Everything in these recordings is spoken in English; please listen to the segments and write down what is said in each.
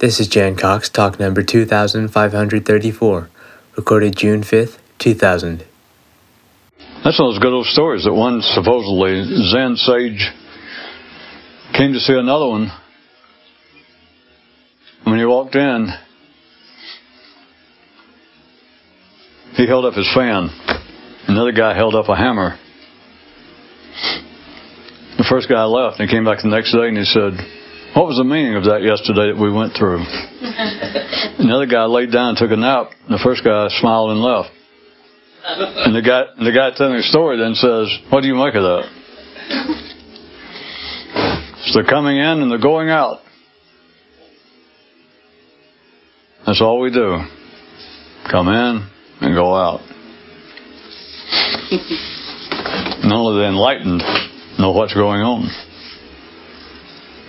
This is Jan Cox, talk number 2534, recorded June 5th, 2000. That's one of those good old stories that one supposedly Zen sage came to see another one. When he walked in, he held up his fan. Another guy held up a hammer. The first guy left, and he came back the next day and he said, What was the meaning of that yesterday that we went through? Another guy laid down and took a nap, and the first guy smiled and left. And the guy, the guy telling the story then says, "What do you make of that?" It's the coming in and the going out. That's all we do. Come in and go out. None of the enlightened know what's going on.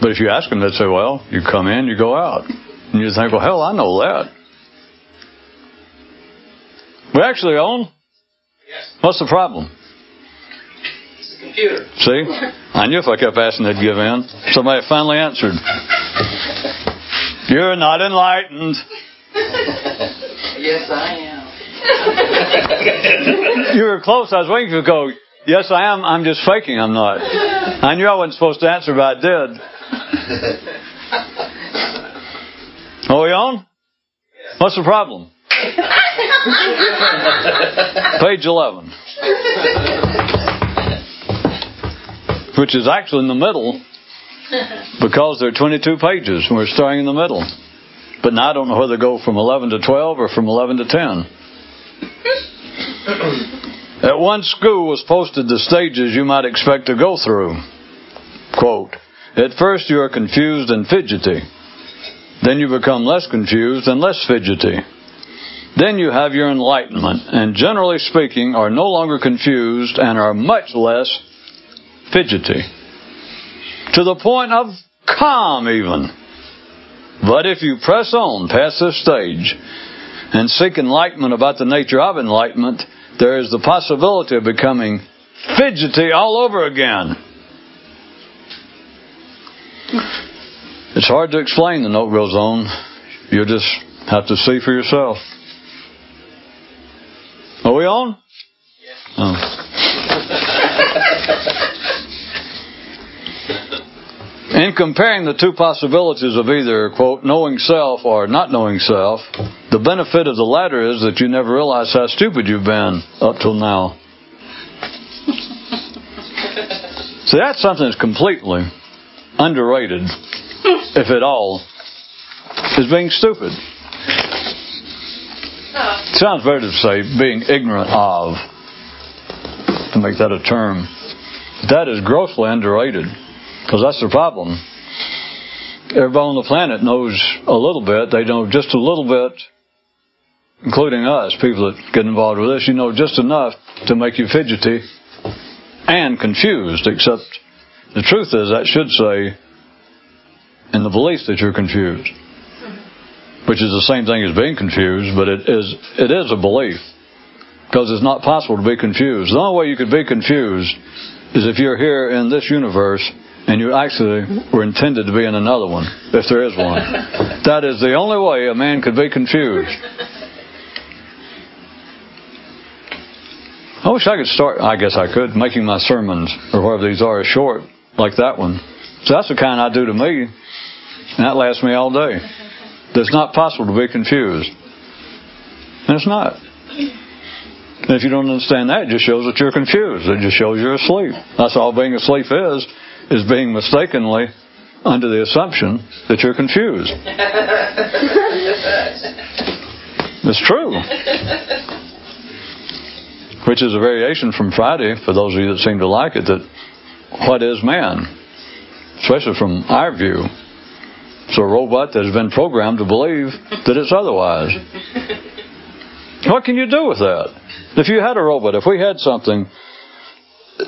But if you ask them, they'd say, "Well, you come in, you go out," and you think, "Well, hell, I know that." We actually own Yes. What's the problem? It's a computer. See? I knew if I kept asking, they'd give in. Somebody finally answered. You're not enlightened. Yes, I am. You were close. I was waiting for you to go, Yes, I am. I'm just faking. I'm not. I knew I wasn't supposed to answer, but I did. Are we on? What's the problem? Page 11. Which is actually in the middle because there are 22 pages and we're starting in the middle. But now I don't know whether to go from 11 to 12 or from 11 to 10. At one school was posted the stages you might expect to go through. Quote, At first you are confused and fidgety. Then you become less confused and less fidgety. Then you have your enlightenment, and generally speaking, are no longer confused and are much less fidgety. To the point of calm, even. But if you press on past this stage and seek enlightenment about the nature of enlightenment, there is the possibility of becoming fidgety all over again. It's hard to explain, the note goes on. You'll just have to see for yourself. Are we on? Oh. In comparing the two possibilities of either, quote, knowing self or not knowing self, the benefit of the latter is that you never realize how stupid you've been up till now. See, that's something that's completely underrated, if at all, is being stupid. Sounds better to say being ignorant of, to make that a term. That is grossly underrated, because that's the problem. Everybody on the planet knows a little bit. They know just a little bit, including us, people that get involved with this. You know just enough to make you fidgety and confused, except the truth is that should say in the belief that you're confused which is the same thing as being confused, but it is it is a belief because it's not possible to be confused. The only way you could be confused is if you're here in this universe and you actually were intended to be in another one, if there is one. that is the only way a man could be confused. I wish I could start, I guess I could, making my sermons, or whatever these are, short, like that one. So that's the kind I do to me, and that lasts me all day. It's not possible to be confused. And it's not. And if you don't understand that, it just shows that you're confused. It just shows you're asleep. That's all being asleep is, is being mistakenly under the assumption that you're confused. it's true. Which is a variation from Friday, for those of you that seem to like it, that what is man? Especially from our view. It's a robot that has been programmed to believe that it's otherwise. What can you do with that? If you had a robot, if we had something,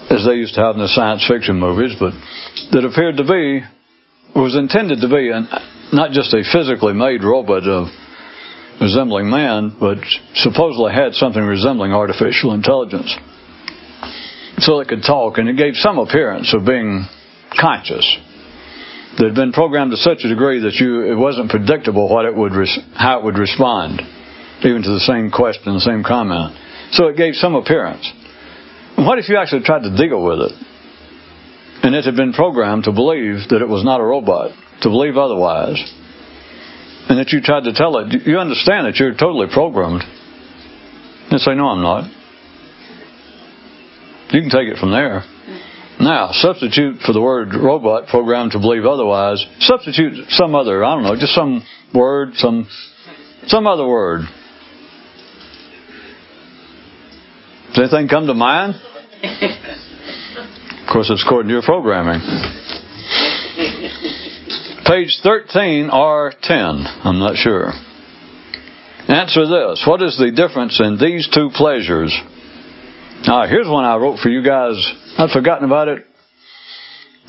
as they used to have in the science fiction movies, but that appeared to be, was intended to be, an, not just a physically made robot of resembling man, but supposedly had something resembling artificial intelligence. So it could talk, and it gave some appearance of being conscious. that had been programmed to such a degree that you it wasn't predictable what it would res- how it would respond, even to the same question, the same comment. So it gave some appearance. What if you actually tried to deal with it, and it had been programmed to believe that it was not a robot, to believe otherwise, and that you tried to tell it, you understand that you're totally programmed, and say, "No, I'm not." You can take it from there. Now, substitute for the word robot programmed to believe otherwise, substitute some other, I don't know, just some word, some some other word. Does anything come to mind? Of course, it's according to your programming. Page 13 or 10, I'm not sure. Answer this. What is the difference in these two pleasures? Now, here's one I wrote for you guys. I'd forgotten about it,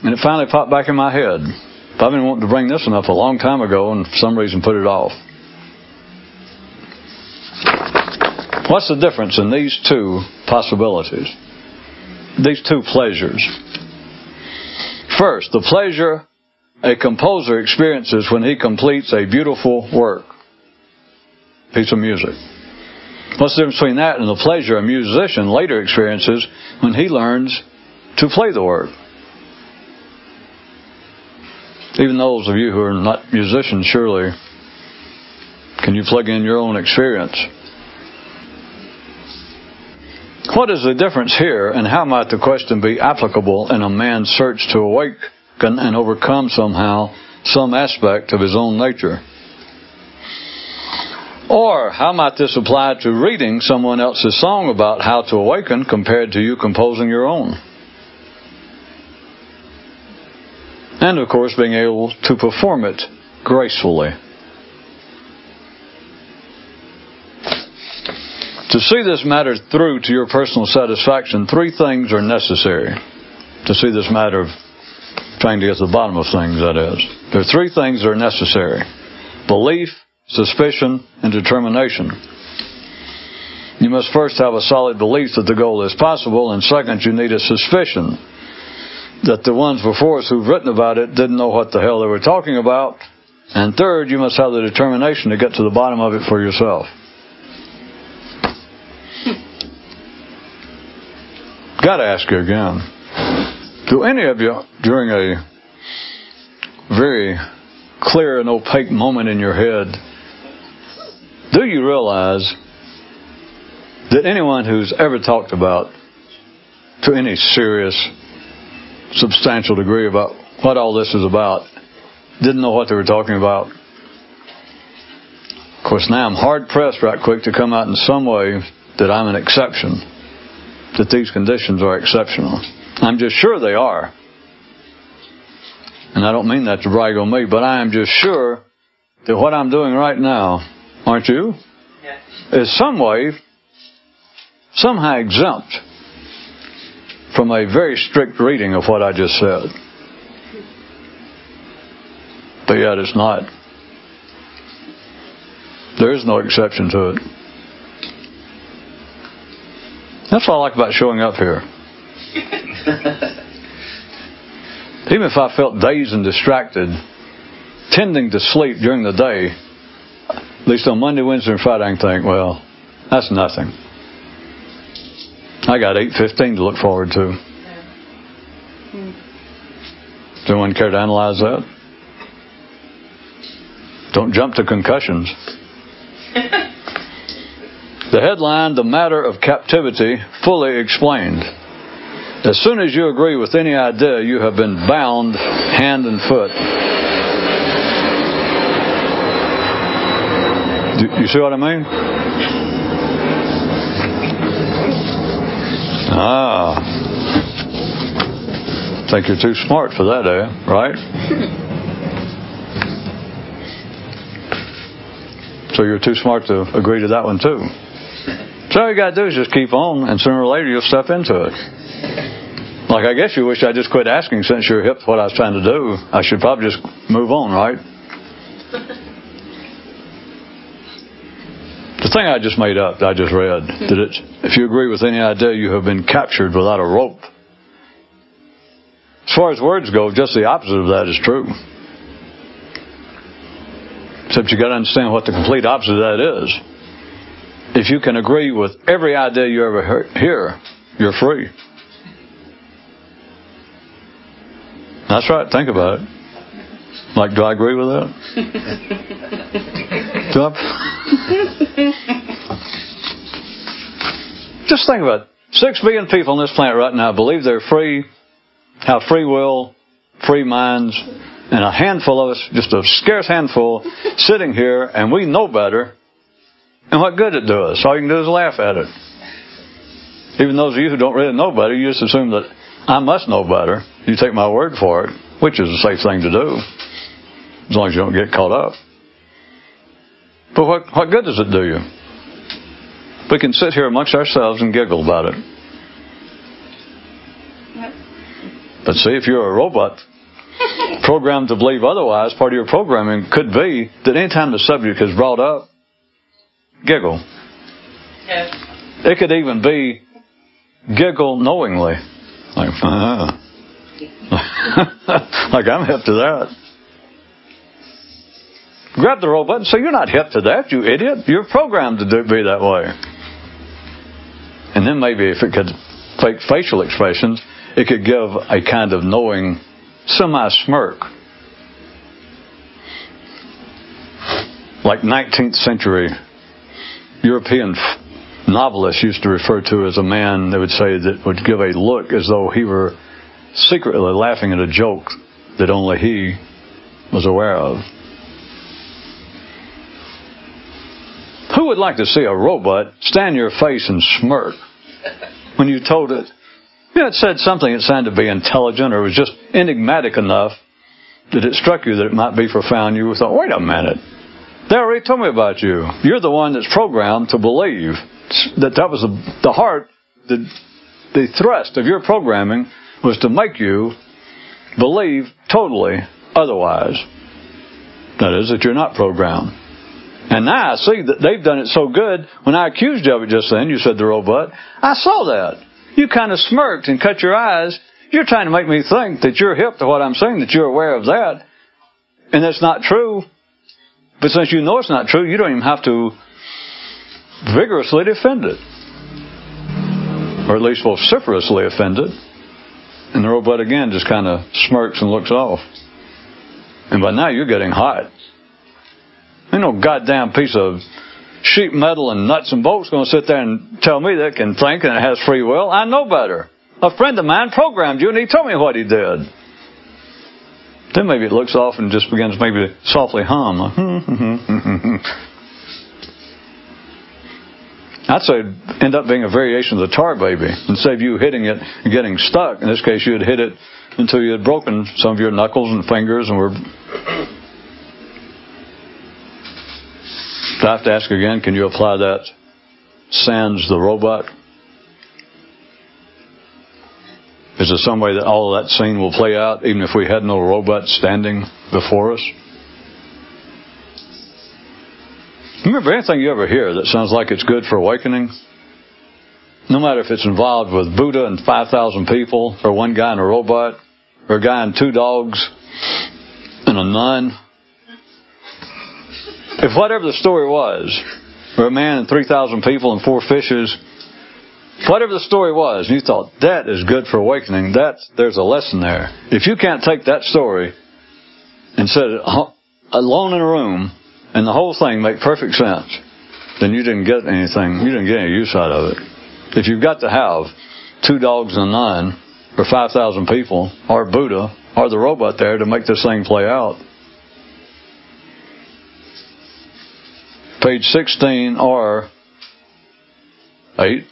and it finally popped back in my head. I've been wanting to bring this one up a long time ago, and for some reason put it off. What's the difference in these two possibilities? These two pleasures. First, the pleasure a composer experiences when he completes a beautiful work, piece of music. What's the difference between that and the pleasure a musician later experiences when he learns to play the work? Even those of you who are not musicians, surely, can you plug in your own experience? What is the difference here, and how might the question be applicable in a man's search to awaken and overcome somehow some aspect of his own nature? Or how might this apply to reading someone else's song about how to awaken compared to you composing your own? And of course, being able to perform it gracefully. To see this matter through to your personal satisfaction, three things are necessary. To see this matter of trying to get to the bottom of things, that is. There are three things that are necessary belief, suspicion, and determination. You must first have a solid belief that the goal is possible, and second, you need a suspicion that the ones before us who've written about it didn't know what the hell they were talking about. And third, you must have the determination to get to the bottom of it for yourself. Got to ask you again. Do any of you, during a very clear and opaque moment in your head, do you realize that anyone who's ever talked about, to any serious, substantial degree, about what all this is about, didn't know what they were talking about? Of course, now I'm hard pressed right quick to come out in some way that I'm an exception, that these conditions are exceptional. I'm just sure they are. And I don't mean that to brag on me, but I am just sure that what I'm doing right now, aren't you? Yeah. Is some way, somehow exempt from a very strict reading of what I just said. But yet it's not. There is no exception to it. That's what I like about showing up here. Even if I felt dazed and distracted, tending to sleep during the day, at least on Monday, Wednesday, and Friday, I can think, well, that's nothing. I got 8.15 to look forward to. Does anyone care to analyze that? Don't jump to concussions. the headline, The Matter of Captivity, fully explained. As soon as you agree with any idea, you have been bound hand and foot. Do you see what I mean? Ah. Think you're too smart for that, eh? Right? so you're too smart to agree to that one, too. So all you got to do is just keep on, and sooner or later you'll step into it. Like, I guess you wish I just quit asking since you're hip to what I was trying to do. I should probably just move on, right? Thing I just made up, I just read, mm-hmm. that it, if you agree with any idea, you have been captured without a rope. As far as words go, just the opposite of that is true. Except you got to understand what the complete opposite of that is. If you can agree with every idea you ever hear, you're free. That's right. Think about it. Like, do I agree with that? I? Just think about it. Six billion people on this planet right now believe they're free, have free will, free minds, and a handful of us, just a scarce handful, sitting here, and we know better. And what good it do us? All you can do is laugh at it. Even those of you who don't really know better, you just assume that I must know better. You take my word for it, which is a safe thing to do, as long as you don't get caught up. But what, what good does it do you? We can sit here amongst ourselves and giggle about it. But see, if you're a robot programmed to believe otherwise, part of your programming could be that anytime the subject is brought up, giggle. Yes. It could even be giggle knowingly. Like, uh like I'm hip to that. Grab the robot and say, You're not hip to that, you idiot. You're programmed to do, be that way. And then maybe if it could fake facial expressions, it could give a kind of knowing semi smirk. Like 19th century European novelists used to refer to as a man, they would say, that would give a look as though he were secretly laughing at a joke that only he was aware of. Who would like to see a robot stand your face and smirk when you told it? You know, it said something that sounded to be intelligent or was just enigmatic enough that it struck you that it might be profound. You thought, wait a minute. They already told me about you. You're the one that's programmed to believe that that was the, heart, the, the thrust of your programming was to make you believe totally otherwise. That is, that you're not programmed. And now I see that they've done it so good. When I accused you of it just then, you said the robot, I saw that. You kind of smirked and cut your eyes. You're trying to make me think that you're hip to what I'm saying, that you're aware of that. And that's not true. But since you know it's not true, you don't even have to vigorously defend it. Or at least vociferously offend it. And the robot again just kind of smirks and looks off. And by now you're getting hot. Ain't no goddamn piece of sheet metal and nuts and bolts going to sit there and tell me that can think and it has free will. I know better. A friend of mine programmed you and he told me what he did. Then maybe it looks off and just begins maybe softly hum. I'd say end up being a variation of the tar baby. Instead of you hitting it and getting stuck, in this case you'd hit it until you had broken some of your knuckles and fingers and were Do I have to ask again, can you apply that sans the robot? Is there some way that all of that scene will play out even if we had no robot standing before us? Remember, anything you ever hear that sounds like it's good for awakening, no matter if it's involved with Buddha and 5,000 people, or one guy and a robot, or a guy and two dogs, and a nun, if whatever the story was, or a man and 3,000 people and four fishes, whatever the story was, and you thought, that is good for awakening, that, there's a lesson there. If you can't take that story and set it alone in a room, and the whole thing make perfect sense, then you didn't get anything, you didn't get any use out of it. If you've got to have two dogs and a nun, or 5,000 people, or Buddha, or the robot there to make this thing play out, page 16 or 8.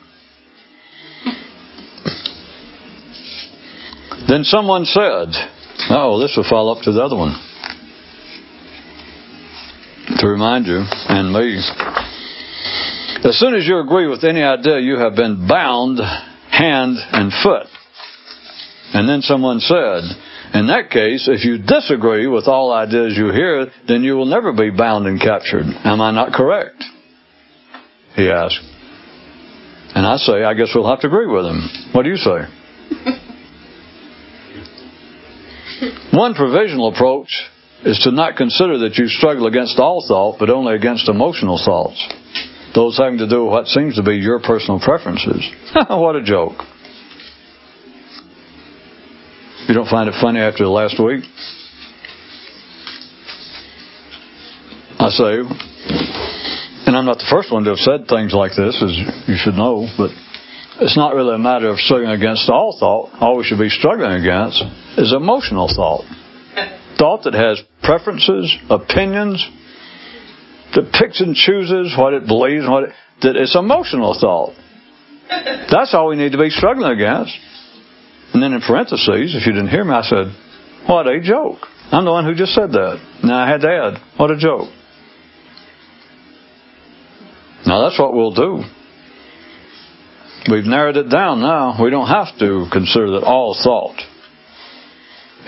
Then someone said, oh, this will follow up to the other one. To remind you and me. As soon as you agree with any idea, you have been bound hand and foot. And then someone said, in that case, if you disagree with all ideas you hear, then you will never be bound and captured. Am I not correct? He asked. And I say, I guess we'll have to agree with him. What do you say? One provisional approach is to not consider that you struggle against all thought, but only against emotional thoughts. Those having to do with what seems to be your personal preferences. what a joke. You don't find it funny after the last week? I say, and I'm not the first one to have said things like this, as you should know, but it's not really a matter of struggling against all thought. All we should be struggling against is emotional thought. Thought that has preferences, opinions, that picks and chooses what it believes, what it, that it's emotional thought. That's all we need to be struggling against. And then in parentheses, if you didn't hear me, I said, What a joke. I'm the one who just said that. Now I had to add, What a joke. Now that's what we'll do. We've narrowed it down now. We don't have to consider that all thought,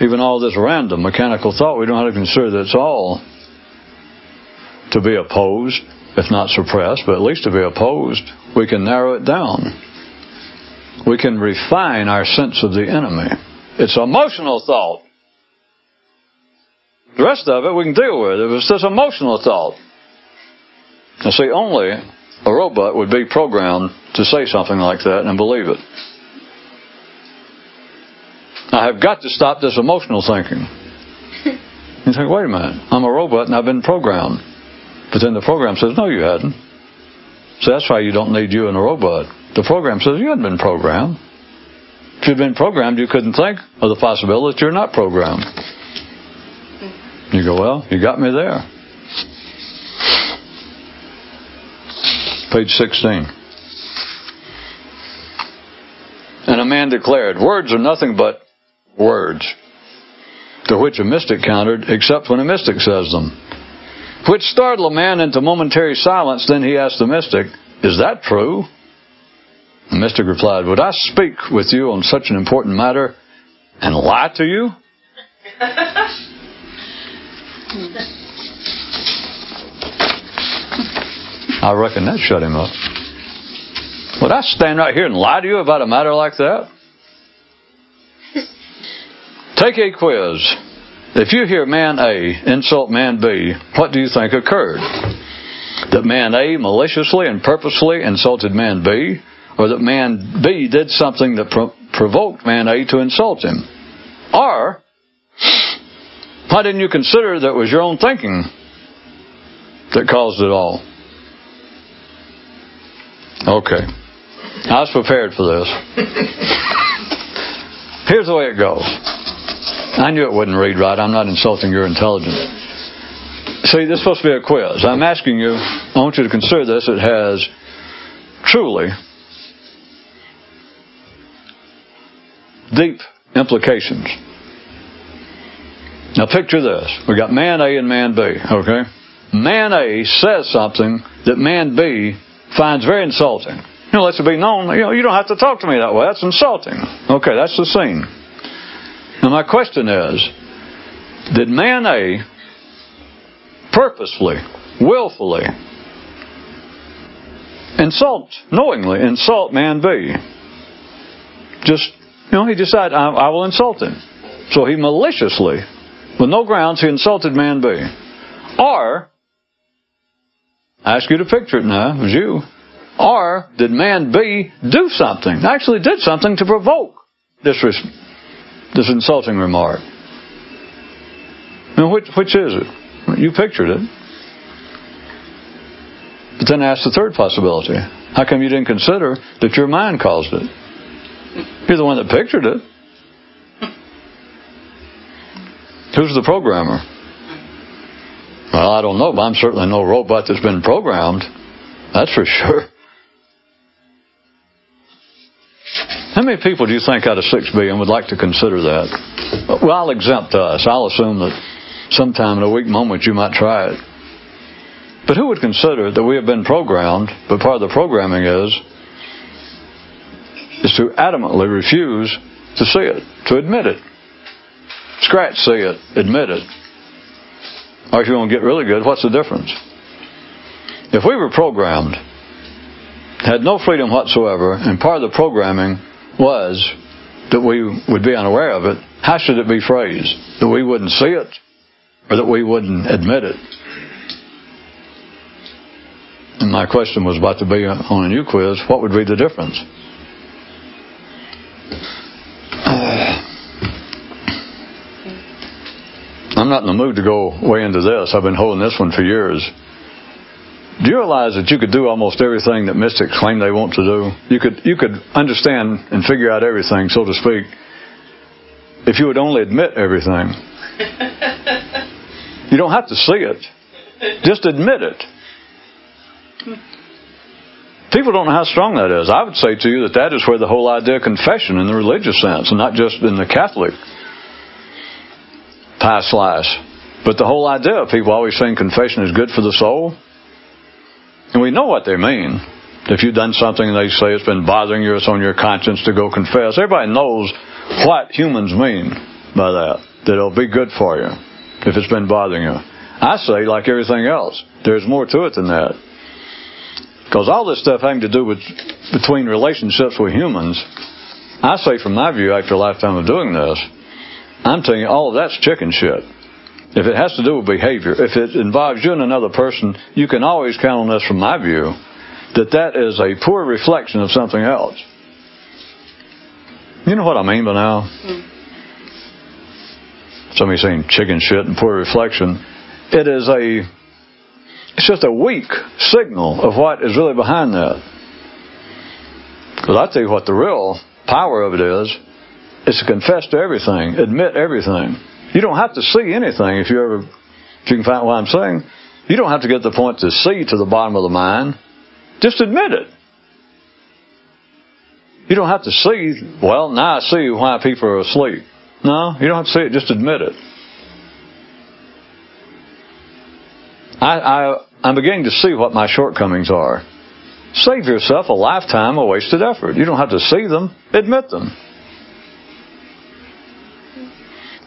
even all this random mechanical thought, we don't have to consider that it's all to be opposed, if not suppressed, but at least to be opposed. We can narrow it down. We can refine our sense of the enemy. It's emotional thought. The rest of it we can deal with. If it's just emotional thought. And see, only a robot would be programmed to say something like that and believe it. I have got to stop this emotional thinking. You think, wait a minute, I'm a robot and I've been programmed. But then the program says, no, you hadn't. So that's why you don't need you and a robot. The program says you hadn't been programmed. If you'd been programmed, you couldn't think of the possibility that you're not programmed. You go, well, you got me there. Page 16. And a man declared, Words are nothing but words. To which a mystic countered, except when a mystic says them. Which startled a man into momentary silence. Then he asked the mystic, Is that true? The mystic replied, Would I speak with you on such an important matter and lie to you? I reckon that shut him up. Would I stand right here and lie to you about a matter like that? Take a quiz. If you hear man A insult man B, what do you think occurred? That man A maliciously and purposely insulted man B, or that man B did something that pro- provoked man A to insult him? Or, why didn't you consider that it was your own thinking that caused it all? Okay. I was prepared for this. Here's the way it goes. I knew it wouldn't read right. I'm not insulting your intelligence. See, this is supposed to be a quiz. I'm asking you, I want you to consider this. It has truly deep implications. Now picture this. We got man A and man B, okay? Man A says something that man B finds very insulting. You know, lets it be known, you know, you don't have to talk to me that way. That's insulting. Okay, that's the scene. Now my question is, did man A purposefully, willfully, insult, knowingly insult man B? Just, you know, he decided, I, I will insult him. So he maliciously, with no grounds, he insulted man B. Or, I ask you to picture it now, it was you. Or did man B do something? Actually did something to provoke this, this insulting remark. Now, which, which is it? You pictured it. But then ask the third possibility. How come you didn't consider that your mind caused it? You're the one that pictured it. Who's the programmer? Well, I don't know, but I'm certainly no robot that's been programmed. That's for sure. How many people do you think out of six billion would like to consider that? Well, I'll exempt us. I'll assume that sometime in a weak moment you might try it. But who would consider that we have been programmed, but part of the programming is is to adamantly refuse to see it, to admit it. Scratch see it, admit it. Or if you want to get really good, what's the difference? If we were programmed, had no freedom whatsoever, and part of the programming was that we would be unaware of it, how should it be phrased? That we wouldn't see it? or that we wouldn't admit it. And my question was about to be on a new quiz what would be the difference? I'm not in the mood to go way into this. I've been holding this one for years. Do you realize that you could do almost everything that mystics claim they want to do? You could you could understand and figure out everything, so to speak, if you would only admit everything. you don't have to see it. Just admit it. People don't know how strong that is. I would say to you that that is where the whole idea of confession in the religious sense, and not just in the Catholic pie slice, but the whole idea of people always saying confession is good for the soul. And we know what they mean. If you've done something and they say it's been bothering you, it's on your conscience to go confess. Everybody knows what humans mean by that, that it'll be good for you if it's been bothering you. I say, like everything else, there's more to it than that. Because all this stuff having to do with between relationships with humans, I say from my view after a lifetime of doing this, I'm telling you, all of that's chicken shit. If it has to do with behavior, if it involves you and another person, you can always count on this from my view, that that is a poor reflection of something else. You know what I mean by now? Mm. Somebody saying chicken shit and poor reflection. It is a, it's just a weak signal of what is really behind that. Because I tell you what the real power of it is, is to confess to everything, admit everything. You don't have to see anything if you ever, if you can find what I'm saying. You don't have to get the point to see to the bottom of the mind. Just admit it. You don't have to see, well, now I see why people are asleep. No, you don't have to see it, just admit it. I, I, I'm beginning to see what my shortcomings are. Save yourself a lifetime of wasted effort. You don't have to see them, admit them.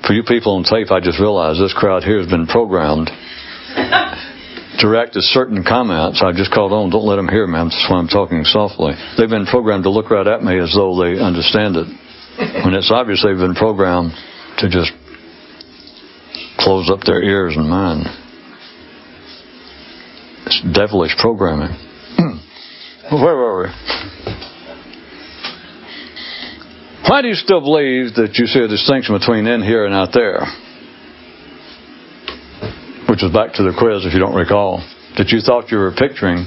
For you people on tape, I just realized this crowd here has been programmed to react to certain comments. I just called on, don't let them hear me. That's why I'm talking softly. They've been programmed to look right at me as though they understand it. When it's obvious they've been programmed to just close up their ears and mind. It's devilish programming. Where were we? Why do you still believe that you see a distinction between in here and out there? Which was back to the quiz, if you don't recall. That you thought you were picturing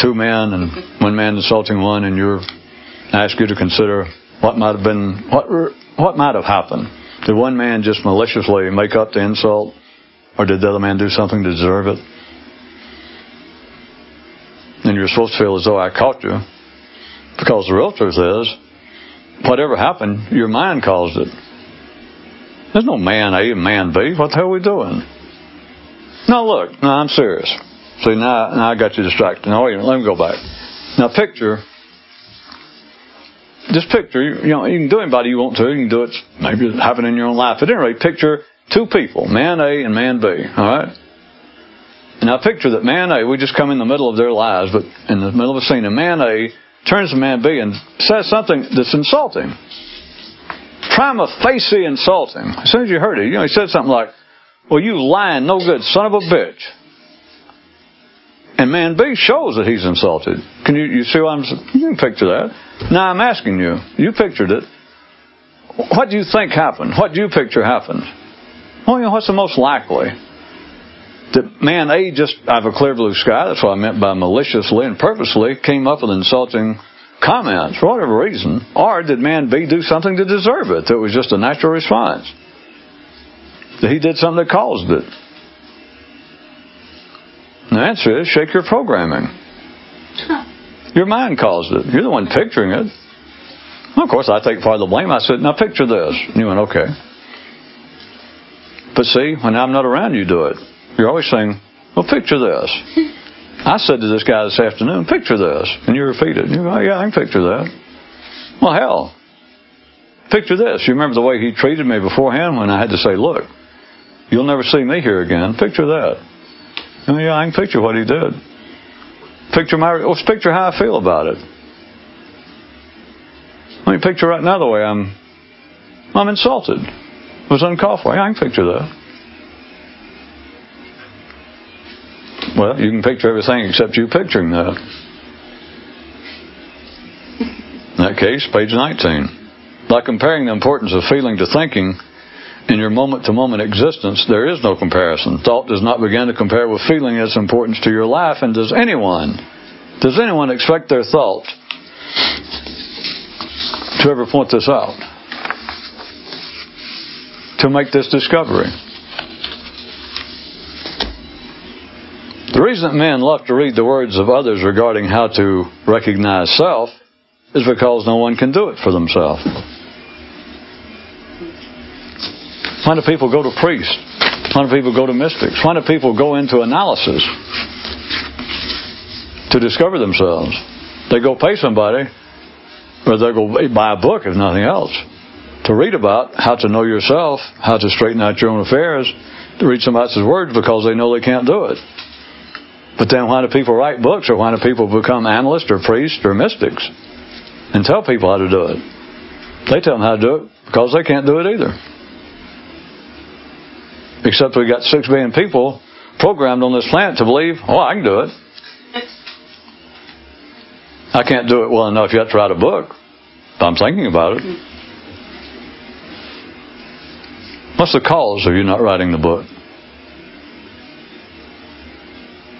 two men and one man insulting one, and you asked you to consider what might have been, what, what might have happened. Did one man just maliciously make up the insult, or did the other man do something to deserve it? And you're supposed to feel as though I caught you. Because the real truth is, whatever happened, your mind caused it. There's no man A and man B. What the hell are we doing? Now look, now I'm serious. See, now, now I got you distracted. Now wait let me go back. Now picture, just picture, you know, you can do anybody you want to. You can do it, maybe it happened in your own life. At any rate, picture two people, man A and man B, alright? Now picture that man A, we just come in the middle of their lives, but in the middle of a scene, and man A turns to man B and says something that's insulting. Prima facie insulting. As soon as you heard it, you know, he said something like, Well, you lying, no good son of a bitch. And man B shows that he's insulted. Can you, you see what I'm You can picture that. Now I'm asking you, you pictured it. What do you think happened? What do you picture happened? Well, you know, what's the most likely? That man A just out of a clear blue sky, that's what I meant by maliciously and purposely, came up with insulting comments for whatever reason, or did man B do something to deserve it that was just a natural response? That he did something that caused it? the answer is shake your programming. Your mind caused it. You're the one picturing it. Well, of course, I take part of the blame. I said, now picture this. And you went, okay. But see, when I'm not around, you do it. You're always saying, well, picture this. I said to this guy this afternoon, picture this. And you repeat it. You go, oh, yeah, I can picture that. Well, hell, picture this. You remember the way he treated me beforehand when I had to say, look, you'll never see me here again. Picture that. Oh, yeah, I can picture what he did. Picture my, let's picture how I feel about it. Let me picture right now the way I'm, I'm insulted. It was uncalled for. Yeah, I can picture that. Well, you can picture everything except you picturing that. In that case, page 19. By comparing the importance of feeling to thinking in your moment to moment existence, there is no comparison. Thought does not begin to compare with feeling its importance to your life, and does anyone, does anyone expect their thought to ever point this out? To make this discovery? Reason men love to read the words of others regarding how to recognize self is because no one can do it for themselves. Why do people go to priests? Why do people go to mystics? Why do people go into analysis to discover themselves? They go pay somebody, or they go buy a book, if nothing else, to read about how to know yourself, how to straighten out your own affairs, to read somebody else's words because they know they can't do it. But then why do people write books or why do people become analysts or priests or mystics and tell people how to do it? They tell them how to do it because they can't do it either. Except we've got six billion people programmed on this planet to believe, oh, I can do it. I can't do it well enough yet to write a book. I'm thinking about it. What's the cause of you not writing the book?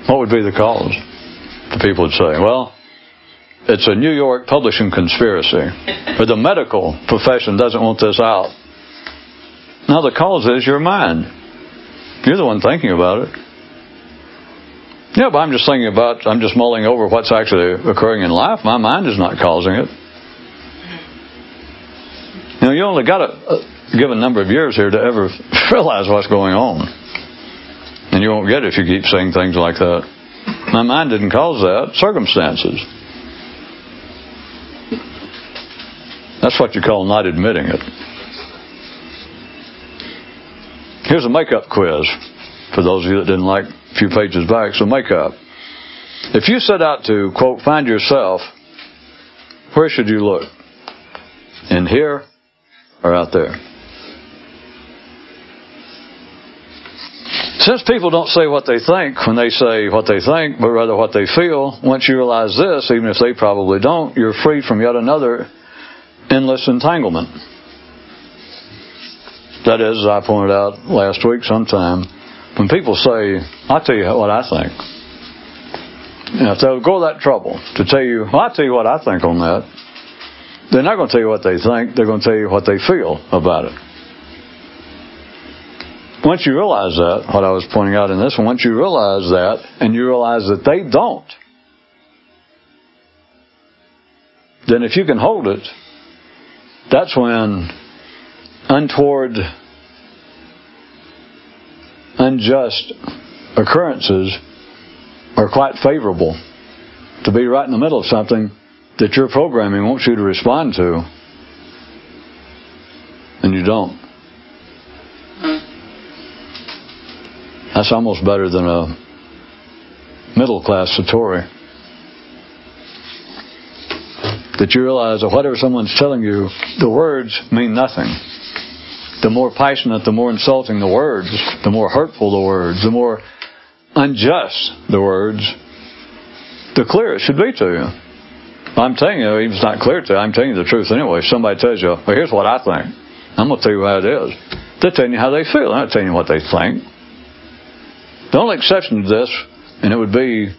What would be the cause? The people would say, well, it's a New York publishing conspiracy, But the medical profession doesn't want this out. Now, the cause is your mind. You're the one thinking about it. Yeah, but I'm just thinking about, I'm just mulling over what's actually occurring in life. My mind is not causing it. You know, you only got uh, a, a given number of years here to ever realize what's going on. And you won't get it if you keep saying things like that. My mind didn't cause that. Circumstances. That's what you call not admitting it. Here's a makeup quiz for those of you that didn't like a few pages back. So, makeup. If you set out to, quote, find yourself, where should you look? In here or out there? Since people don't say what they think when they say what they think, but rather what they feel, once you realize this, even if they probably don't, you're free from yet another endless entanglement. That is, as I pointed out last week sometime, when people say, I'll tell you what I think. And if they'll go that trouble to tell you, well, I'll tell you what I think on that, they're not going to tell you what they think, they're going to tell you what they feel about it. Once you realize that, what I was pointing out in this one, once you realize that, and you realize that they don't, then if you can hold it, that's when untoward, unjust occurrences are quite favorable to be right in the middle of something that your programming wants you to respond to, and you don't. That's almost better than a middle class Satori. That you realize that whatever someone's telling you, the words mean nothing. The more passionate, the more insulting the words, the more hurtful the words, the more unjust the words, the clearer it should be to you. I'm telling you, even if it's not clear to you, I'm telling you the truth anyway. Somebody tells you, well, here's what I think, I'm going to tell you how it is. They're telling you how they feel. They're not telling you what they think. The only exception to this, and it would be,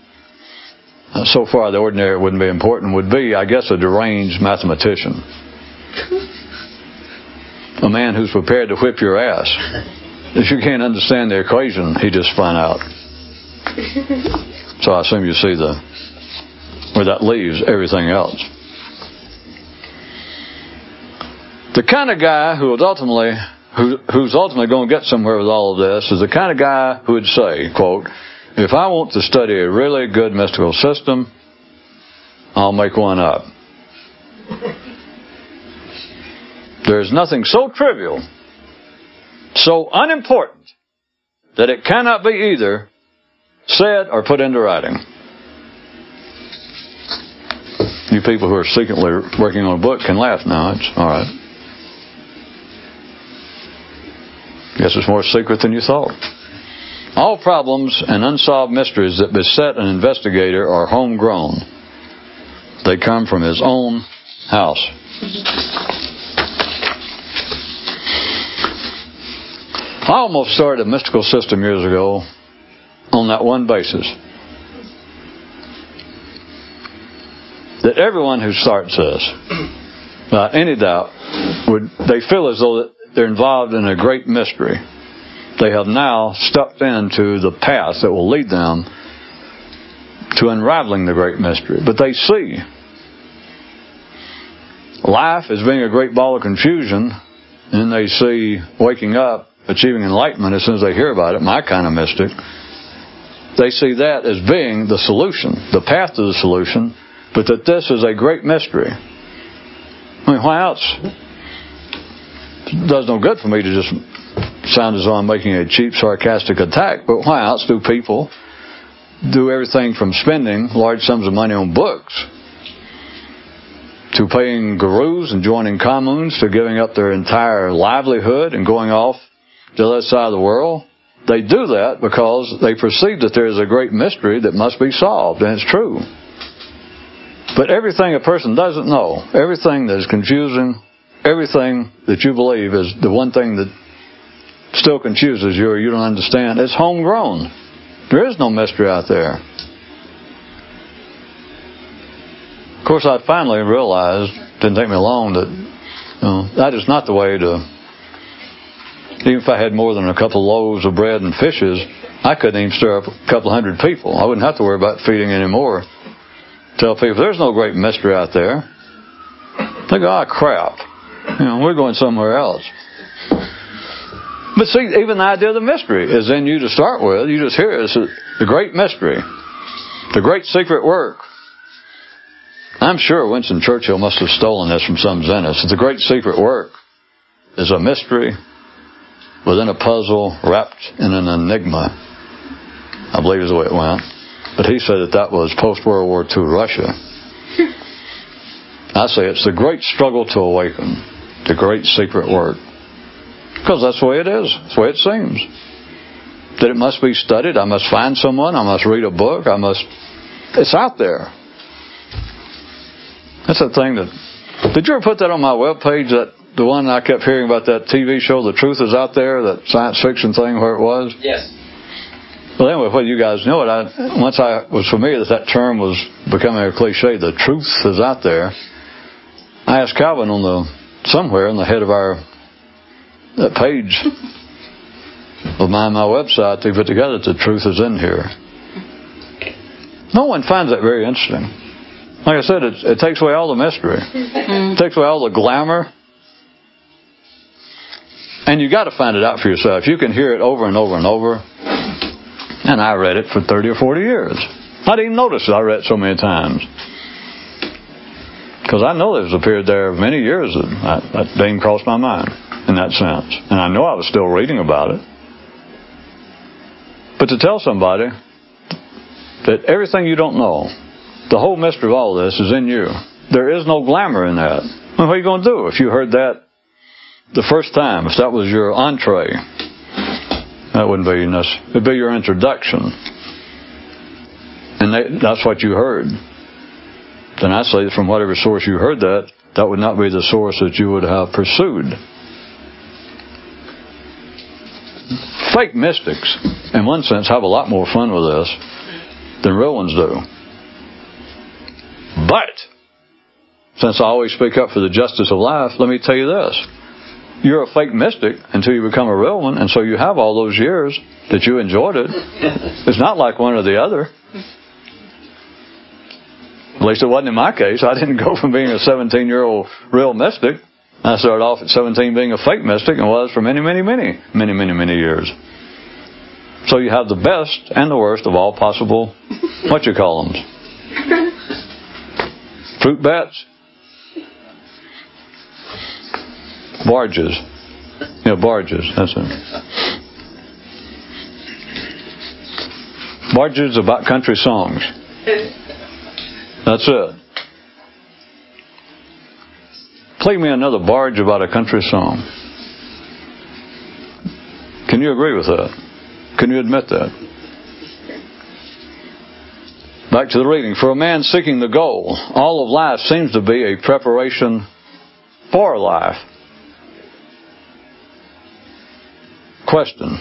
uh, so far the ordinary wouldn't be important, would be, I guess, a deranged mathematician. A man who's prepared to whip your ass. If you can't understand the equation, he just spun out. So I assume you see the where that leaves everything else. The kind of guy who would ultimately who, who's ultimately going to get somewhere with all of this is the kind of guy who would say, quote, if I want to study a really good mystical system, I'll make one up. There's nothing so trivial, so unimportant, that it cannot be either said or put into writing. You people who are secretly working on a book can laugh now. It's all right. Guess it's more secret than you thought. All problems and unsolved mysteries that beset an investigator are homegrown. They come from his own house. I almost started a mystical system years ago on that one basis. That everyone who starts this, without any doubt, would they feel as though they're involved in a great mystery. They have now stepped into the path that will lead them to unraveling the great mystery. But they see life as being a great ball of confusion, and they see waking up, achieving enlightenment as soon as they hear about it, my kind of mystic. They see that as being the solution, the path to the solution, but that this is a great mystery. I mean, why else? Does no good for me to just sound as though I'm making a cheap, sarcastic attack, but why else do people do everything from spending large sums of money on books to paying gurus and joining communes to giving up their entire livelihood and going off to the other side of the world? They do that because they perceive that there is a great mystery that must be solved, and it's true. But everything a person doesn't know, everything that is confusing, everything that you believe is the one thing that still confuses you or you don't understand, it's homegrown. There is no mystery out there. Of course, I finally realized, didn't take me long, that you know, that is not the way to. Even if I had more than a couple of loaves of bread and fishes, I couldn't even stir up a couple hundred people. I wouldn't have to worry about feeding anymore. Tell people there's no great mystery out there. They go, ah, crap. You know, we're going somewhere else. But see, even the idea of the mystery is in you to start with. You just hear it. It's the great mystery, the great secret work. I'm sure Winston Churchill must have stolen this from some Zenist. The great secret work is a mystery within a puzzle wrapped in an enigma. I believe is the way it went. But he said that that was post World War II Russia. I say it's the great struggle to awaken, the great secret word. Because that's the way it is. That's the way it seems. That it must be studied. I must find someone. I must read a book. I must. It's out there. That's the thing that. Did you ever put that on my web page? That the one I kept hearing about that TV show, The Truth Is Out There, that science fiction thing where it was. Yes. Well, anyway, well, you guys know it. I, once I was familiar that that term was becoming a cliche, the truth is out there. I asked Calvin on the somewhere in the head of our that page of my my website they put together the truth is in here. No one finds that very interesting. Like I said, it, it takes away all the mystery. Mm-hmm. It takes away all the glamour. And you got to find it out for yourself. You can hear it over and over and over. And I read it for 30 or 40 years. I didn't even notice it. I read it so many times. Because I know there's a period there of many years that, that, didn't cross my mind in that sense. And I know I was still reading about it. But to tell somebody that everything you don't know, the whole mystery of all this is in you. There is no glamour in that. Well, what are you going to do if you heard that the first time? If that was your entree, that wouldn't be enough. It'd be your introduction. And they, that's what you heard. Then I say from whatever source you heard that, that would not be the source that you would have pursued. Fake mystics, in one sense, have a lot more fun with this than real ones do. But, since I always speak up for the justice of life, let me tell you this. You're a fake mystic until you become a real one, and so you have all those years that you enjoyed it. It's not like one or the other. At least it wasn't in my case. I didn't go from being a 17 year old real mystic. I started off at 17 being a fake mystic and was for many, many, many, many, many, many years. So you have the best and the worst of all possible, what you call them, fruit bats, barges. Yeah, barges, that's it. Barges about country songs. That's it. Play me another barge about a country song. Can you agree with that? Can you admit that? Back to the reading. For a man seeking the goal, all of life seems to be a preparation for life. Question.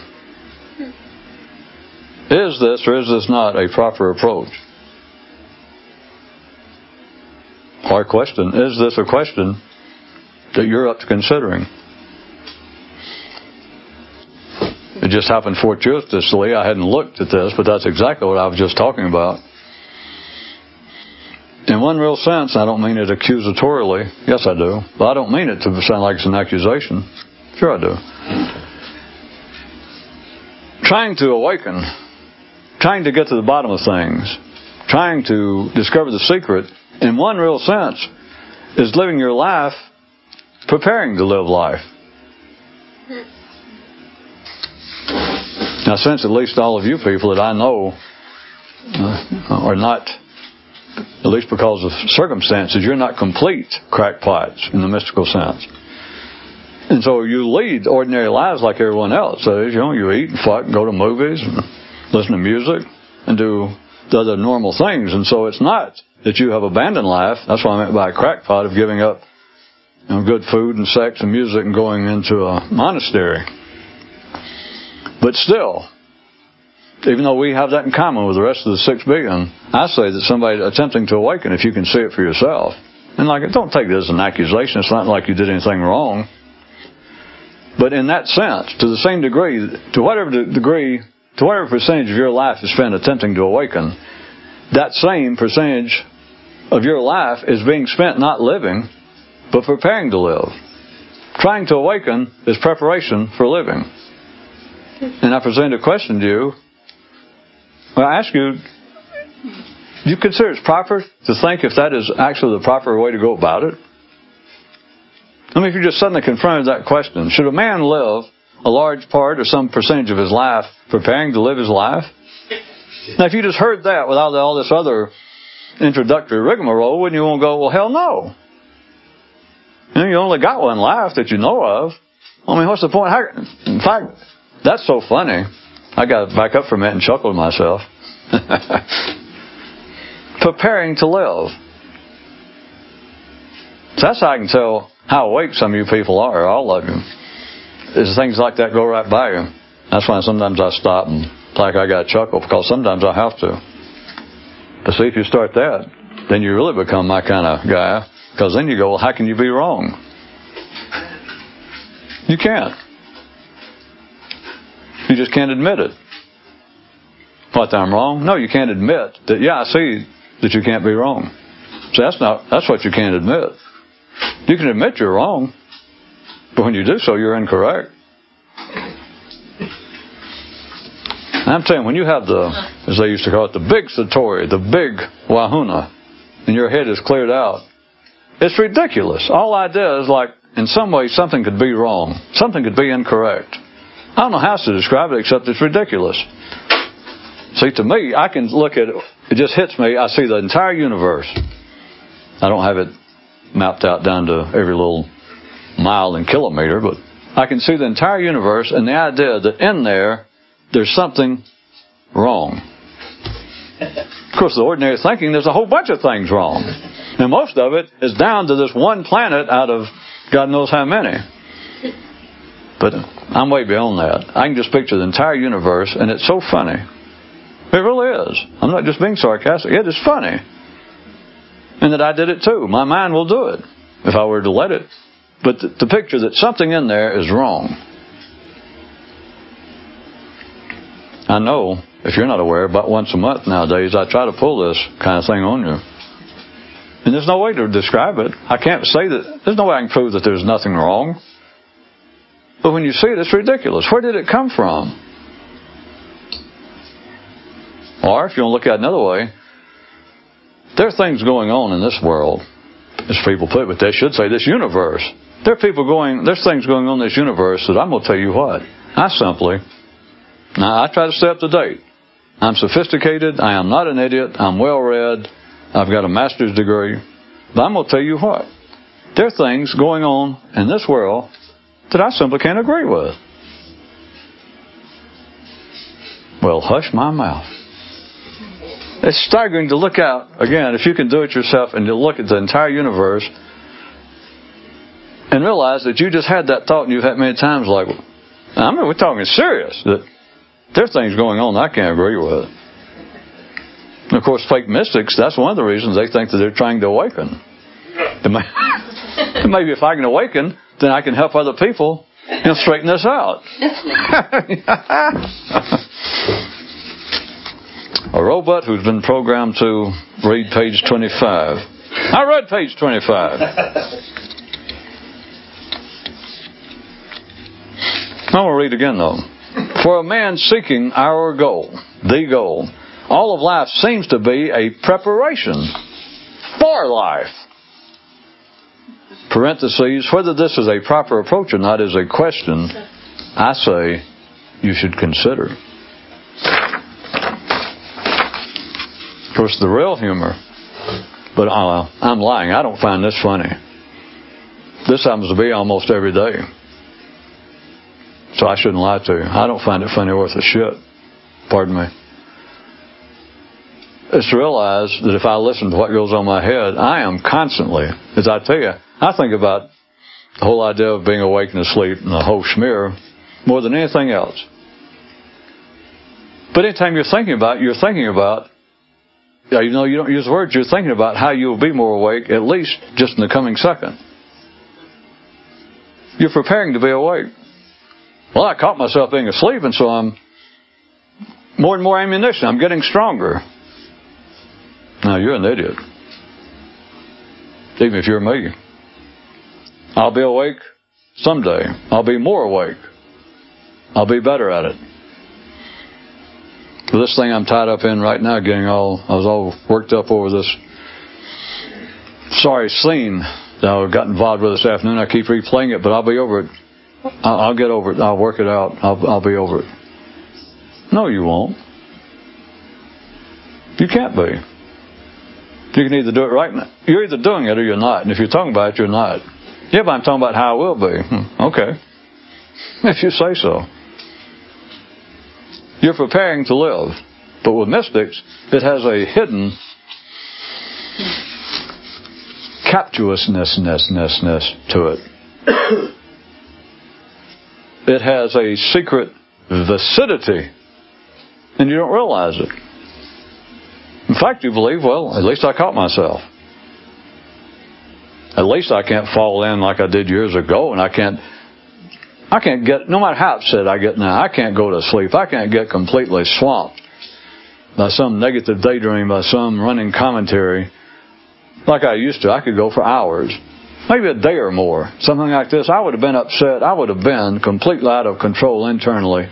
Is this or is this not a proper approach? Our question. Is this a question that you're up to considering? It just happened fortuitously. I hadn't looked at this, but that's exactly what I was just talking about. In one real sense, I don't mean it accusatorily. Yes, I do. But I don't mean it to sound like it's an accusation. Sure, I do. Trying to awaken, trying to get to the bottom of things, trying to discover the secret, in one real sense, is living your life preparing to live life. Now, since at least all of you people that I know uh, are not, at least because of circumstances, you're not complete crackpots in the mystical sense. And so you lead ordinary lives like everyone else does. You know, you eat and fuck, go to movies, listen to music, and do the other normal things. And so it's not that you have abandoned life. That's what I meant by a crackpot of giving up you know, good food and sex and music and going into a monastery. But still, even though we have that in common with the rest of the six billion, I say that somebody attempting to awaken, if you can see it for yourself, and like, don't take this as an accusation. It's not like you did anything wrong. But in that sense, to the same degree, to whatever degree, to whatever percentage of your life is spent attempting to awaken, that same percentage of your life is being spent not living, but preparing to live. Trying to awaken is preparation for living. And I present a question to you. Well, I ask you, do you consider it's proper to think if that is actually the proper way to go about it? I mean, if you just suddenly confronted that question, should a man live a large part or some percentage of his life preparing to live his life? Now, if you just heard that without all this other introductory rigmarole, wouldn't you want to go, well, hell no. You, know, you only got one life that you know of. I mean, what's the point? How, in fact, that's so funny. I got back up for a minute and chuckled myself. Preparing to live. So that's how I can tell how awake some of you people are, all of you. Is things like that go right by you. That's why sometimes I stop and like I got to chuckle because sometimes I have to. But see, if you start that, then you really become my kind of guy because then you go, well, how can you be wrong? You can't. You just can't admit it. What, I'm wrong? No, you can't admit that, yeah, I see that you can't be wrong. So that's not, that's what you can't admit. You can admit you're wrong, but when you do so, you're incorrect. I'm saying when you have the, as they used to call it, the big satori, the big wahuna, and your head is cleared out, it's ridiculous. All I did is like, in some way, something could be wrong. Something could be incorrect. I don't know how to describe it except it's ridiculous. See, to me, I can look at it, it just hits me. I see the entire universe. I don't have it mapped out down to every little mile and kilometer, but I can see the entire universe and the idea that in there, there's something wrong. Of course, the ordinary thinking, there's a whole bunch of things wrong. And most of it is down to this one planet out of God knows how many. But I'm way beyond that. I can just picture the entire universe, and it's so funny. It really is. I'm not just being sarcastic. It is funny. And that I did it too. My mind will do it if I were to let it. But the, picture that something in there is wrong. I know, if you're not aware, about once a month nowadays, I try to pull this kind of thing on you. And there's no way to describe it. I can't say that, there's no way I can prove that there's nothing wrong. But when you see it, it's ridiculous. Where did it come from? Or, if you want to look at it another way, there are things going on in this world, as people put it, but they should say this universe. There are people going, there's things going on in this universe that I'm going to tell you what. I simply, now I try to stay up to date. I'm sophisticated. I am not an idiot. I'm well read. I've got a master's degree. But I'm going to tell you what. There are things going on in this world that I simply can't agree with. Well, hush my mouth. It's staggering to look out, again, if you can do it yourself and to look at the entire universe and realize that you just had that thought and you've had many times like, I mean, we're talking serious, that there are things going on I can't agree with. And of course, fake mystics, that's one of the reasons they think that they're trying to awaken. Maybe if I can awaken, then I can help other people and straighten this out. A robot who's been programmed to read page 25. I read page 25. I'm going to read again, though. For a man seeking our goal, the goal, all of life seems to be a preparation for life. Parentheses, whether this is a proper approach or not is a question I say you should consider. Of course, the real humor, but uh, I'm lying. I don't find this funny. This happens to be almost every day. So I shouldn't lie to you. I don't find it funny worth a shit. Pardon me. It's to realize that if I listen to what goes on my head, I am constantly, as I tell you, I think about the whole idea of being awake and asleep and the whole schmear more than anything else. But anytime you're thinking about it, you're thinking about, you know, you don't use words, you're thinking about how you'll be more awake, at least just in the coming second. You're preparing to be awake. Well, I caught myself being asleep, and so I'm more and more ammunition. I'm getting stronger. Now, you're an idiot. Even if you're me. I'll be awake someday. I'll be more awake. I'll be better at it. But this thing I'm tied up in right now, getting all, I was all worked up over this sorry scene that I got involved with this afternoon. I keep replaying it, but I'll be over it. I'll, get over it. I'll work it out. I'll, I'll be over it. No, you won't. You can't be. You can either do it right now. You're either doing it or you're not. And if you're talking about it, you're not. Yeah, but I'm talking about how I will be. Hmm, okay. If you say so. You're preparing to live. But with mystics, it has a hidden captiousness to it. it has a secret vicinity, and you don't realize it. In fact, you believe, well, at least I caught myself. At least I can't fall in like I did years ago, and I can't. I can't get, no matter how upset I get now, I can't go to sleep. I can't get completely swamped by some negative daydream, by some running commentary like I used to. I could go for hours, maybe a day or more, something like this. I would have been upset. I would have been completely out of control internally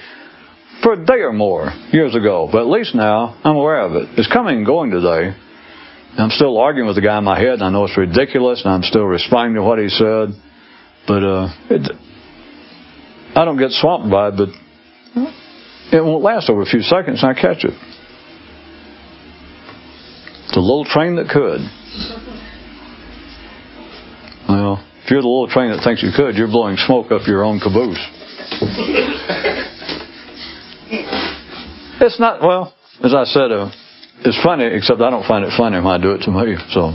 for a day or more years ago. But at least now I'm aware of it. It's coming and going today. I'm still arguing with the guy in my head, and I know it's ridiculous, and I'm still responding to what he said. But uh, it, I don't get swamped by it, but it won't last over a few seconds, and I catch it. The little train that could. If you're the little train that thinks you could, you're blowing smoke up your own caboose. It's not, well, as I said, uh, it's funny, except I don't find it funny when I do it to me, so.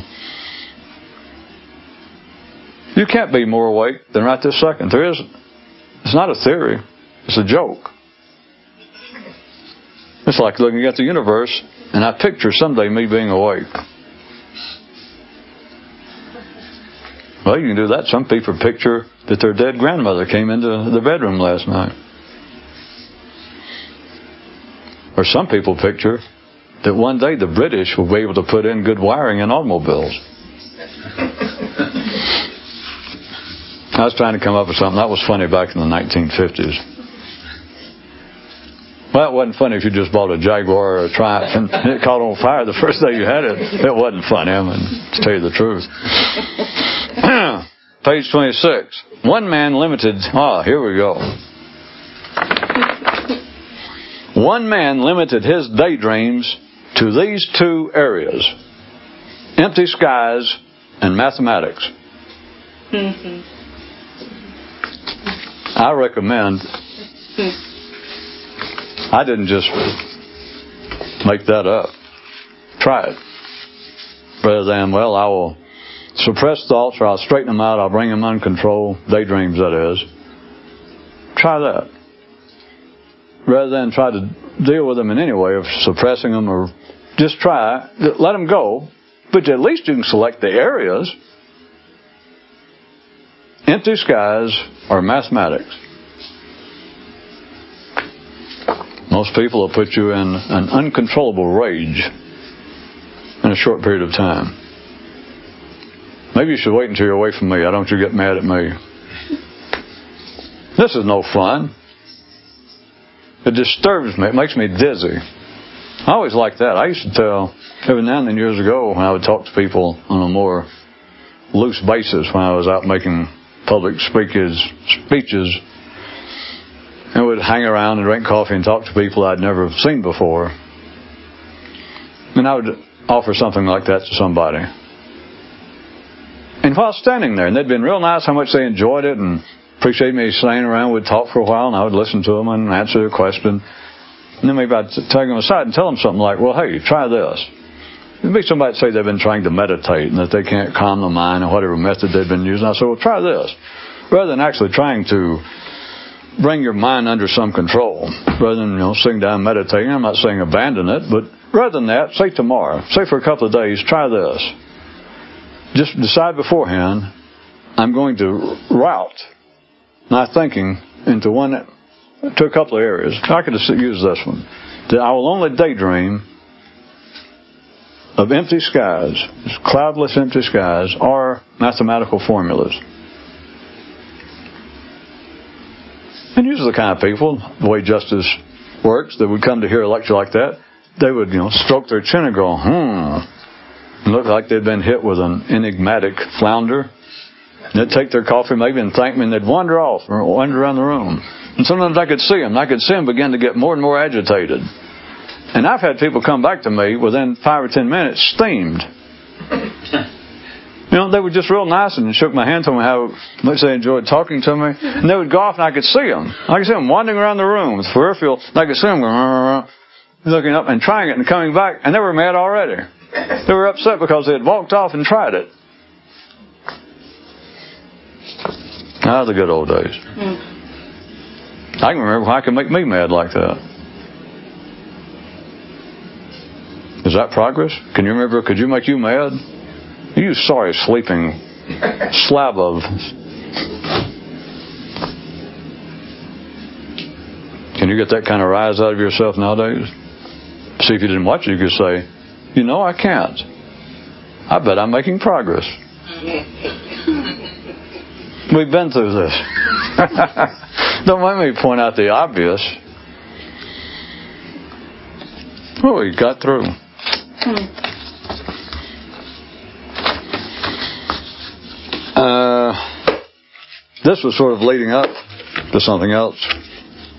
You can't be more awake than right this second. There is, it's not a theory, it's a joke. It's like looking at the universe, and I picture someday me being awake. Well, you can do that. Some people picture that their dead grandmother came into the bedroom last night. Or some people picture that one day the British will be able to put in good wiring in automobiles. I was trying to come up with something that was funny back in the 1950s. Well, it wasn't funny if you just bought a Jaguar or a Triumph and it caught on fire the first day you had it. It wasn't funny, I mean, to tell you the truth. Page 26. One man limited. Ah, here we go. One man limited his daydreams to these two areas empty skies and mathematics. I recommend. I didn't just make that up. Try it. Rather than, well, I will suppress thoughts or I'll straighten them out, I'll bring them under control, daydreams that is. Try that. Rather than try to deal with them in any way of suppressing them or just try, let them go, but at least you can select the areas. Empty skies are mathematics. Most people will put you in an uncontrollable rage in a short period of time. Maybe you should wait until you're away from me. I don't want you to get mad at me. This is no fun. It disturbs me. It makes me dizzy. I always liked that. I used to tell, every now and then years ago, when I would talk to people on a more loose basis when I was out making public speakers, speeches, and would hang around and drink coffee and talk to people I'd never seen before. And I would offer something like that to somebody. And while standing there, and they'd been real nice how much they enjoyed it and appreciated me staying around, we'd talk for a while, and I would listen to them and answer their question. And then maybe I'd take them aside and tell them something like, well, hey, try this. There'd somebody say they've been trying to meditate and that they can't calm the mind or whatever method they've been using. I said, well, try this. Rather than actually trying to bring your mind under some control, rather than, you know, sitting down meditating, I'm not saying abandon it, but rather than that, say tomorrow, say for a couple of days, try this. Just decide beforehand, I'm going to route my thinking into one, to a couple of areas. I could use this one. That I will only daydream of empty skies, cloudless empty skies, or mathematical formulas. And usually the kind of people, the way justice works, that would come to hear a lecture like that, they would, you know, stroke their chin and go, hmm, and look like they'd been hit with an enigmatic flounder. And they'd take their coffee maybe and thank me, and they'd wander off or wander around the room. And sometimes I could see them. I could see them begin to get more and more agitated. And I've had people come back to me within five or ten minutes steamed. You know, they were just real nice and shook my hand, and told me how much they enjoyed talking to me. And they would go off and I could see them. I could see them wandering around the room with peripheral. I could see them going, looking up and trying it and coming back, and they were mad already. They were upset because they had walked off and tried it. Ah, the good old days. I can remember how I could make me mad like that. Is that progress? Can you remember? Could you make you mad? You sorry sleeping slab of. Can you get that kind of rise out of yourself nowadays? See if you didn't watch it, you could say, you know, I can't. I bet I'm making progress. We've been through this. Don't make me point out the obvious. Oh, we got through. Uh, this was sort of leading up to something else.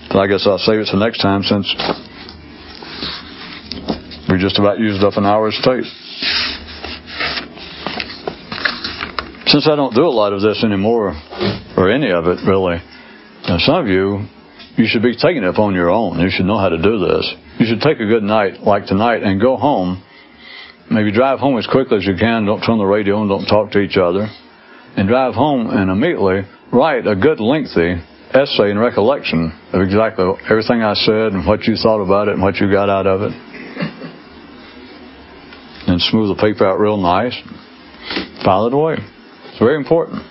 I guess I'll save it for next time since just about used up an hour's tape. Since I don't do a lot of this anymore, or any of it really, now some of you, you should be taking it upon your own. You should know how to do this. You should take a good night like tonight and go home. Maybe drive home as quickly as you can. Don't turn the radio and don't talk to each other. And drive home and immediately write a good lengthy essay and recollection of exactly everything I said and what you thought about it and what you got out of it. And smooth the paper out real nice. File it away. It's very important.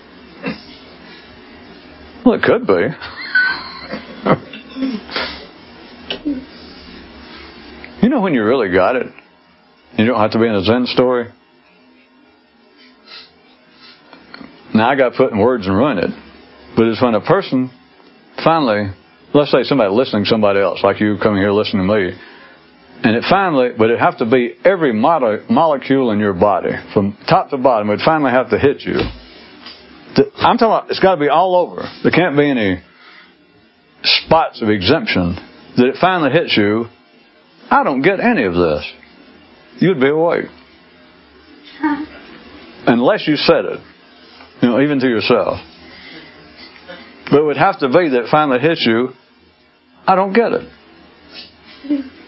Well, it could be. you know when you really got it? You don't have to be in a Zen story. Now I got put in words and run it. But it's when a person finally, let's say somebody listening somebody else, like you coming here listening to me, and it finally, would have to be every molecule in your body, from top to bottom, would finally have to hit you. I'm talking about, it's got to be all over. There can't be any spots of exemption. That it finally hits you, I don't get any of this. You'd be awake. Unless you said it. You know, even to yourself. But it would have to be that it finally hits you, I don't get it. Hmm.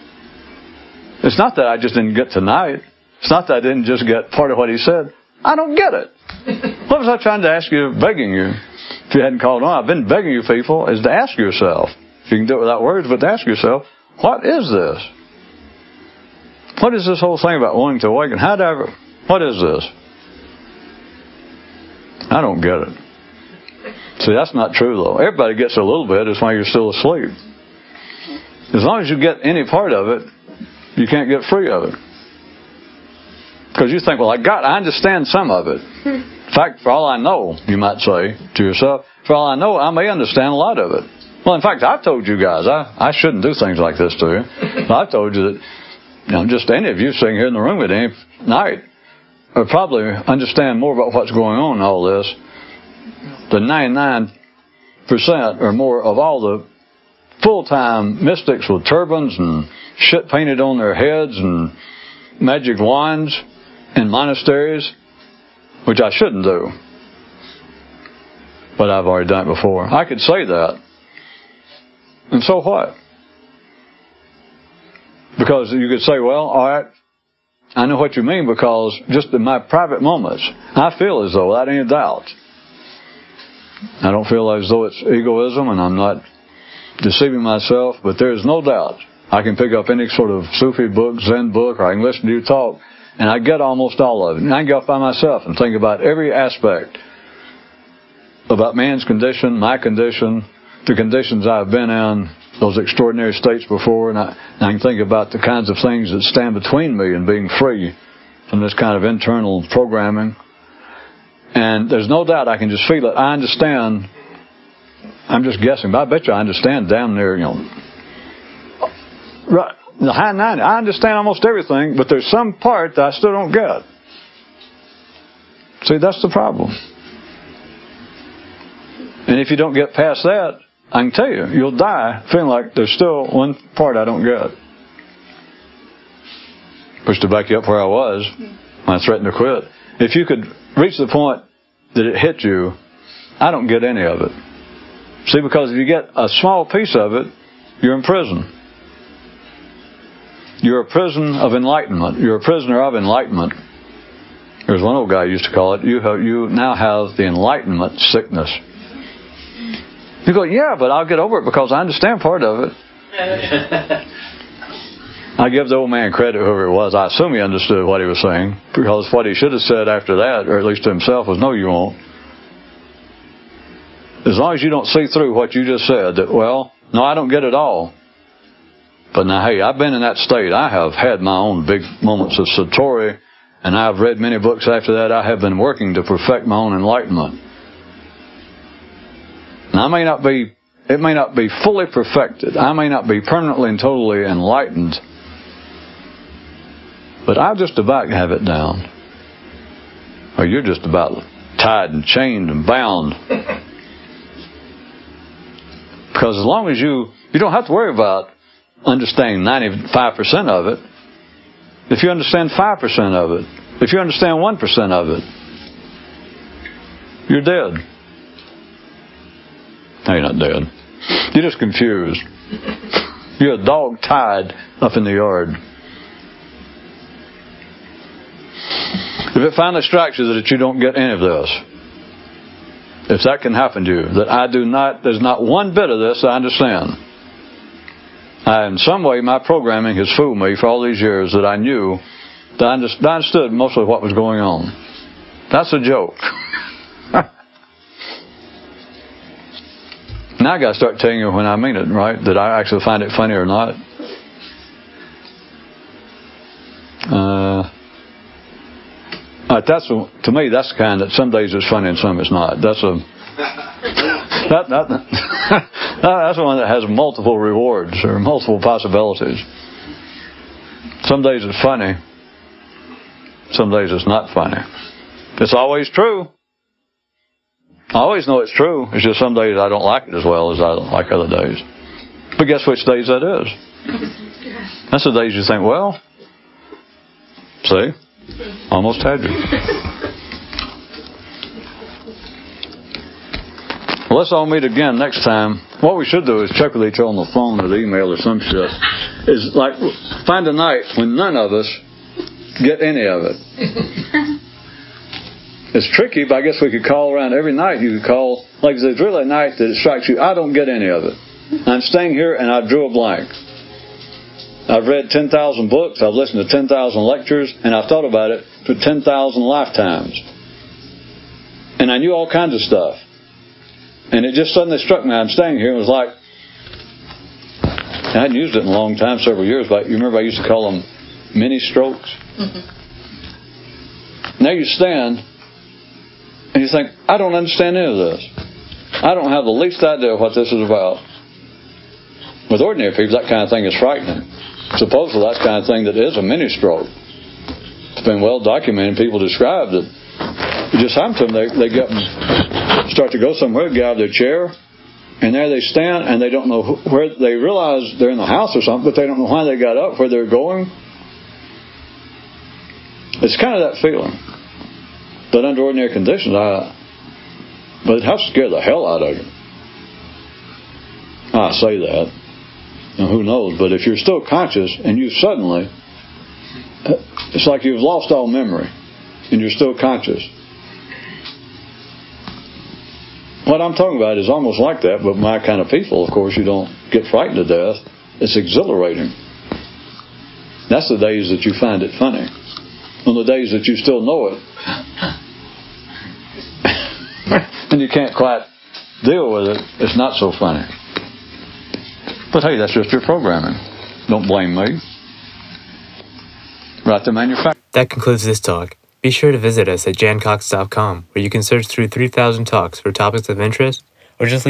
It's not that I just didn't get tonight. It's not that I didn't just get part of what he said. I don't get it. What was I trying to ask you, begging you? If you hadn't called on, I've been begging you people, is to ask yourself. If you can do it without words, but to ask yourself, what is this? What is this whole thing about wanting to awaken? How do I ever, what is this? I don't get it. See, that's not true though. Everybody gets a little bit. It's why you're still asleep. As long as you get any part of it, you can't get free of it. Because you think, well, I got, I understand some of it. In fact, for all I know, you might say to yourself, for all I know, I may understand a lot of it. Well, in fact, I've told you guys, I, I shouldn't do things like this to you. I've told you that, you know, just any of you sitting here in the room at any night would probably understand more about what's going on in all this than 99% or more of all the full-time mystics with turbans and shit painted on their heads and magic wands in monasteries, which I shouldn't do. But I've already done it before. I could say that. And so what? Because you could say, well, all right, I know what you mean because just in my private moments, I feel as though, without any doubt, I don't feel as though it's egoism and I'm not deceiving myself, but there is no doubt I can pick up any sort of Sufi book, Zen book, or I can listen to you talk, and I get almost all of it. And I can go by myself and think about every aspect about man's condition, my condition, the conditions I've been in, those extraordinary states before, and I, and I can think about the kinds of things that stand between me and being free from this kind of internal programming. And there's no doubt I can just feel it. I understand. I'm just guessing, but I bet you I understand down there, you know. Right, the high 90. I understand almost everything, but there's some part that I still don't get. See, that's the problem. And if you don't get past that, I can tell you, you'll die feeling like there's still one part I don't get. Pushed to back you up where I was, I threatened to quit. If you could reach the point that it hit you, I don't get any of it. See, because if you get a small piece of it, you're in prison. You're a prison of enlightenment. You're a prisoner of enlightenment. There's one old guy used to call it, you, have, you now have the enlightenment sickness. You go, yeah, but I'll get over it because I understand part of it. I give the old man credit, whoever it was. I assume he understood what he was saying because what he should have said after that, or at least to himself, was, no, you won't. As long as you don't see through what you just said, that, well, no, I don't get it all. But now, hey, I've been in that state. I have had my own big moments of Satori, and I've read many books after that. I have been working to perfect my own enlightenment. Now, I may not be, it may not be fully perfected. I may not be permanently and totally enlightened. But I just about have it down. Or you're just about tied and chained and bound. Because as long as you, you don't have to worry about understanding 95% of it. If you understand 5% of it, if you understand 1% of it, you're dead. No, you're not dead. You're just confused. You're a dog tied up in the yard. If it finally strikes you that you don't get any of this, if that can happen to you, that I do not, there's not one bit of this I understand. I, in some way, my programming has fooled me for all these years that I knew, that I understood mostly what was going on. That's a joke. now I got to start telling you when I mean it, right? That I actually find it funny or not. Uh, Uh, that's a, to me. That's the kind that some days it's funny and some it's not. That's a that, that, that's one that has multiple rewards or multiple possibilities. Some days it's funny. Some days it's not funny. It's always true. I always know it's true. It's just some days I don't like it as well as I like other days. But guess which days that is? That's the days you think, well, see, almost had you. Well, let's all meet again next time. What we should do is check with each other on the phone or the email or some shit is like find a night when none of us get any of it. it's tricky, but I guess we could call around every night. You could call, like there's really a night that it strikes you, I don't get any of it. I'm staying here and I drew a blank. I've read 10,000 books, I've listened to 10,000 lectures, and I've thought about it for 10,000 lifetimes. And I knew all kinds of stuff. And it just suddenly struck me, I'm staying here, and it was like, I hadn't used it in a long time, several years, but you remember I used to call them mini strokes? Mm-hmm. Now you stand and you think, I don't understand any of this. I don't have the least idea what this is about. With ordinary people, that kind of thing is frightening. Supposedly, that's kind of thing that is a mini stroke. It's been well documented. People describe that it just happened to them. They, they get start to go somewhere, get out of their chair, and there they stand, and they don't know where. They realize they're in the house or something, but they don't know why they got up, where they're going. It's kind of that feeling. But under ordinary conditions, I. But it to scare the hell out of you. I say that. And who knows? But if you're still conscious and you suddenly, uh, it's like you've lost all memory and you're still conscious. What I'm talking about is almost like that, but my kind of people, of course, you don't get frightened to death. It's exhilarating. That's the days that you find it funny. On the days that you still know it, and you can't quite deal with it, it's not so funny. But hey, that's just your programming. Don't blame me. Right to manufacture. That concludes this talk. Be sure to visit us at jancox.com, where you can search through 3,000 talks for topics of interest, or just